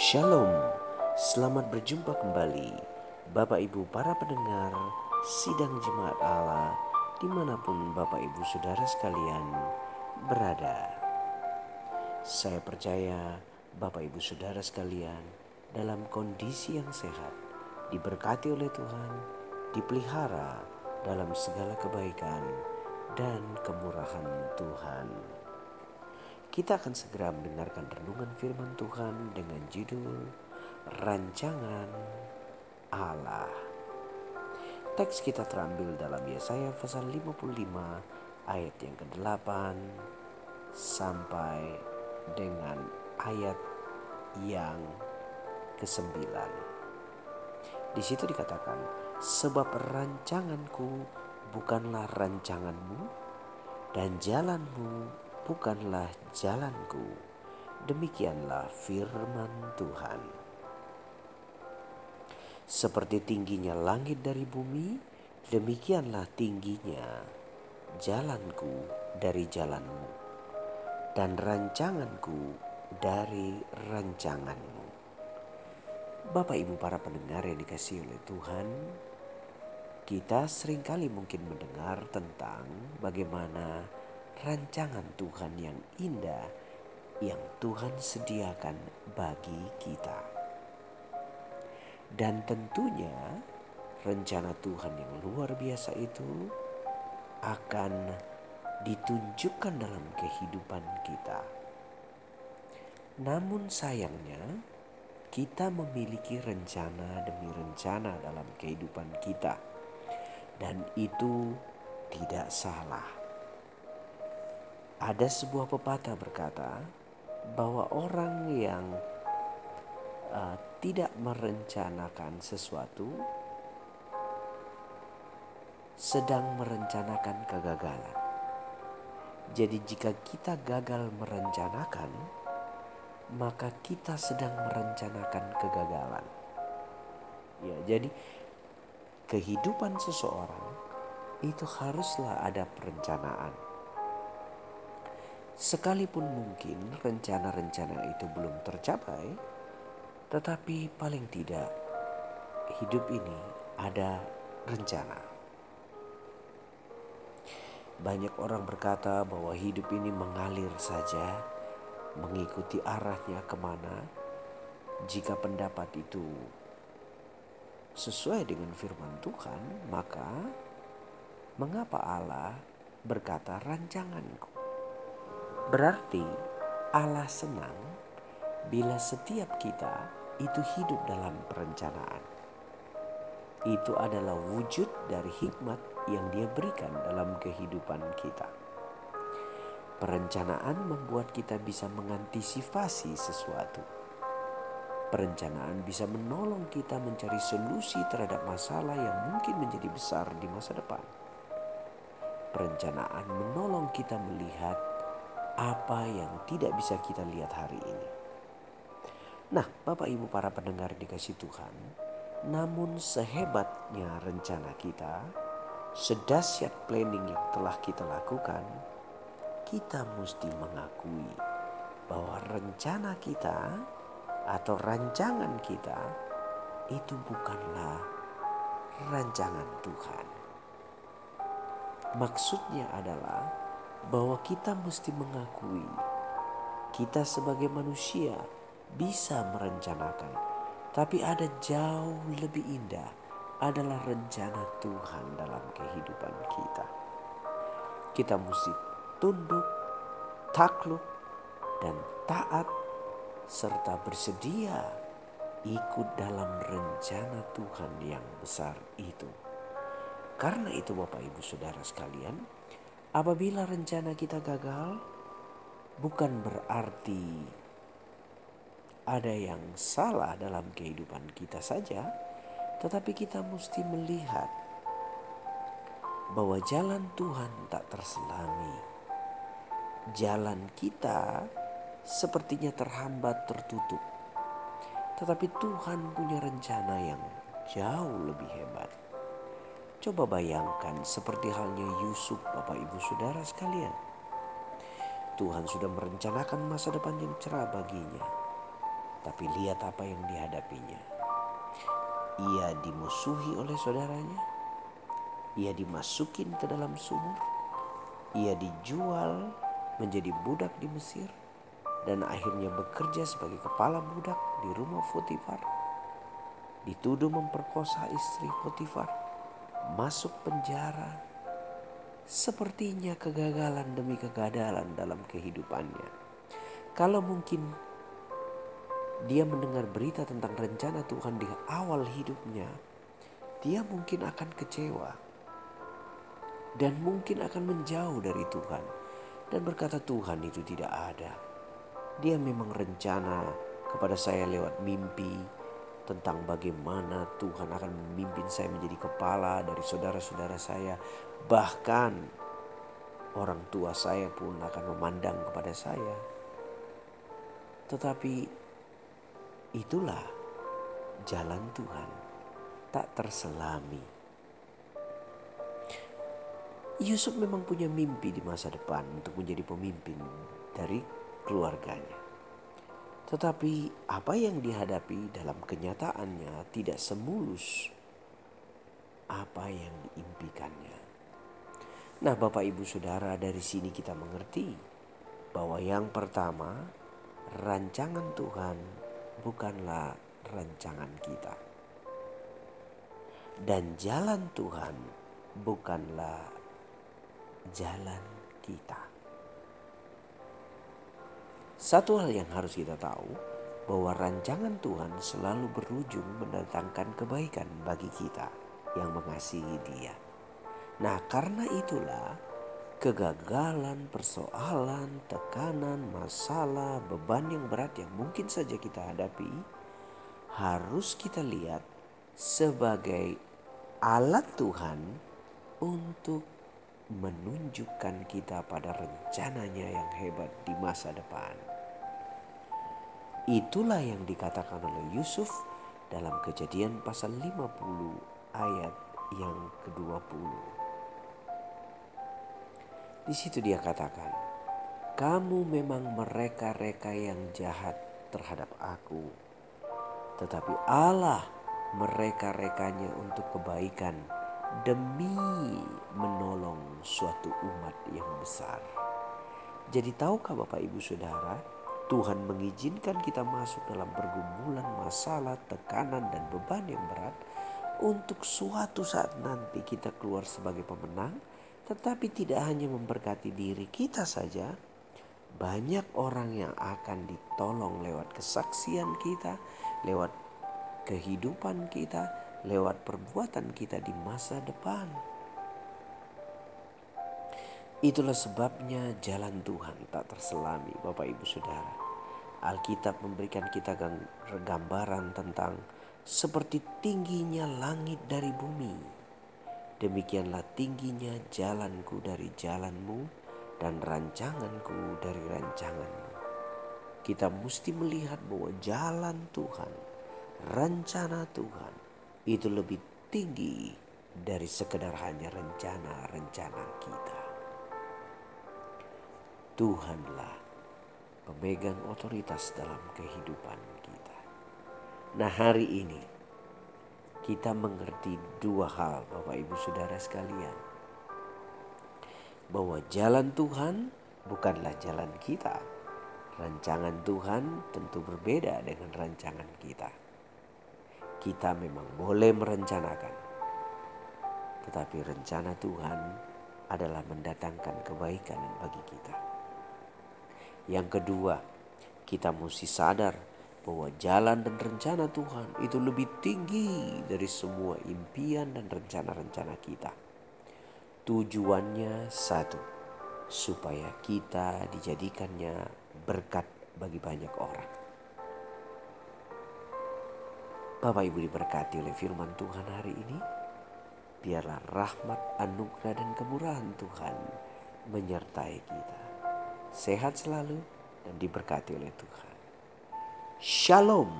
Shalom, selamat berjumpa kembali Bapak Ibu para pendengar Sidang Jemaat Allah Di mana pun Bapak Ibu Saudara sekalian berada Saya percaya Bapak Ibu Saudara sekalian dalam kondisi yang sehat Diberkati oleh Tuhan, dipelihara dalam segala kebaikan dan kemurahan Tuhan. Kita akan segera mendengarkan renungan firman Tuhan dengan judul Rancangan Allah. Teks kita terambil dalam Yesaya pasal 55 ayat yang ke-8 sampai dengan ayat yang ke-9. Di situ dikatakan, sebab rancanganku bukanlah rancanganmu dan jalanmu bukanlah jalanku. Demikianlah firman Tuhan. Seperti tingginya langit dari bumi, demikianlah tingginya jalanku dari jalanmu, dan rancanganku dari rancanganmu. Bapak Ibu para pendengar yang dikasih oleh Tuhan, kita sering kali mungkin mendengar tentang bagaimana rancangan Tuhan yang indah yang Tuhan sediakan bagi kita. Dan tentunya rencana Tuhan yang luar biasa itu akan ditunjukkan dalam kehidupan kita. Namun sayangnya kita memiliki rencana demi rencana dalam kehidupan kita. Dan itu tidak salah. Ada sebuah pepatah berkata bahwa orang yang uh, tidak merencanakan sesuatu sedang merencanakan kegagalan. Jadi jika kita gagal merencanakan, maka kita sedang merencanakan kegagalan. Ya, jadi kehidupan seseorang itu haruslah ada perencanaan Sekalipun mungkin rencana-rencana itu belum tercapai, tetapi paling tidak hidup ini ada rencana. Banyak orang berkata bahwa hidup ini mengalir saja, mengikuti arahnya ke mana. Jika pendapat itu sesuai dengan firman Tuhan, maka mengapa Allah berkata rancanganku? Berarti Allah senang bila setiap kita itu hidup dalam perencanaan. Itu adalah wujud dari hikmat yang dia berikan dalam kehidupan kita. Perencanaan membuat kita bisa mengantisipasi sesuatu. Perencanaan bisa menolong kita mencari solusi terhadap masalah yang mungkin menjadi besar di masa depan. Perencanaan menolong kita melihat apa yang tidak bisa kita lihat hari ini. Nah, Bapak Ibu para pendengar dikasih Tuhan, namun sehebatnya rencana kita, sedahsyat planning yang telah kita lakukan, kita mesti mengakui bahwa rencana kita atau rancangan kita itu bukanlah rancangan Tuhan. Maksudnya adalah bahwa kita mesti mengakui kita sebagai manusia bisa merencanakan, tapi ada jauh lebih indah adalah rencana Tuhan dalam kehidupan kita. Kita mesti tunduk, takluk, dan taat serta bersedia ikut dalam rencana Tuhan yang besar itu. Karena itu Bapak Ibu Saudara sekalian, Apabila rencana kita gagal, bukan berarti ada yang salah dalam kehidupan kita saja, tetapi kita mesti melihat bahwa jalan Tuhan tak terselami. Jalan kita sepertinya terhambat, tertutup, tetapi Tuhan punya rencana yang jauh lebih hebat. Coba bayangkan seperti halnya Yusuf Bapak Ibu Saudara sekalian. Tuhan sudah merencanakan masa depan yang cerah baginya. Tapi lihat apa yang dihadapinya. Ia dimusuhi oleh saudaranya. Ia dimasukin ke dalam sumur. Ia dijual menjadi budak di Mesir dan akhirnya bekerja sebagai kepala budak di rumah Potifar. Dituduh memperkosa istri Potifar, masuk penjara. Sepertinya kegagalan demi kegagalan dalam kehidupannya. Kalau mungkin dia mendengar berita tentang rencana Tuhan di awal hidupnya, dia mungkin akan kecewa dan mungkin akan menjauh dari Tuhan dan berkata Tuhan itu tidak ada. Dia memang rencana kepada saya lewat mimpi tentang bagaimana Tuhan akan memimpin saya menjadi kepala dari saudara-saudara saya. Bahkan orang tua saya pun akan memandang kepada saya. Tetapi itulah jalan Tuhan tak terselami Yusuf memang punya mimpi di masa depan untuk menjadi pemimpin dari keluarganya. Tetapi apa yang dihadapi dalam kenyataannya tidak semulus apa yang diimpikannya. Nah, Bapak Ibu Saudara, dari sini kita mengerti bahwa yang pertama, rancangan Tuhan bukanlah rancangan kita. Dan jalan Tuhan bukanlah jalan kita. Satu hal yang harus kita tahu bahwa rancangan Tuhan selalu berujung mendatangkan kebaikan bagi kita yang mengasihi Dia. Nah, karena itulah kegagalan, persoalan, tekanan, masalah, beban yang berat yang mungkin saja kita hadapi harus kita lihat sebagai alat Tuhan untuk menunjukkan kita pada rencananya yang hebat di masa depan. Itulah yang dikatakan oleh Yusuf dalam kejadian pasal 50 ayat yang ke-20. Di situ dia katakan, kamu memang mereka-reka yang jahat terhadap aku. Tetapi Allah mereka-rekanya untuk kebaikan demi menolong suatu umat yang besar. Jadi tahukah Bapak Ibu Saudara, Tuhan mengizinkan kita masuk dalam pergumulan masalah, tekanan dan beban yang berat untuk suatu saat nanti kita keluar sebagai pemenang, tetapi tidak hanya memberkati diri kita saja, banyak orang yang akan ditolong lewat kesaksian kita, lewat kehidupan kita, lewat perbuatan kita di masa depan. Itulah sebabnya jalan Tuhan tak terselami Bapak Ibu Saudara. Alkitab memberikan kita gambaran tentang seperti tingginya langit dari bumi. Demikianlah tingginya jalanku dari jalanmu dan rancanganku dari rancanganmu. Kita mesti melihat bahwa jalan Tuhan, rencana Tuhan itu lebih tinggi dari sekedar hanya rencana-rencana kita. Tuhanlah pemegang otoritas dalam kehidupan kita. Nah hari ini kita mengerti dua hal Bapak Ibu Saudara sekalian. Bahwa jalan Tuhan bukanlah jalan kita. Rancangan Tuhan tentu berbeda dengan rancangan kita kita memang boleh merencanakan. Tetapi rencana Tuhan adalah mendatangkan kebaikan bagi kita. Yang kedua, kita mesti sadar bahwa jalan dan rencana Tuhan itu lebih tinggi dari semua impian dan rencana-rencana kita. Tujuannya satu, supaya kita dijadikannya berkat bagi banyak orang. Bapak Ibu diberkati oleh firman Tuhan hari ini. Biarlah rahmat, anugerah, dan kemurahan Tuhan menyertai kita. Sehat selalu dan diberkati oleh Tuhan. Shalom.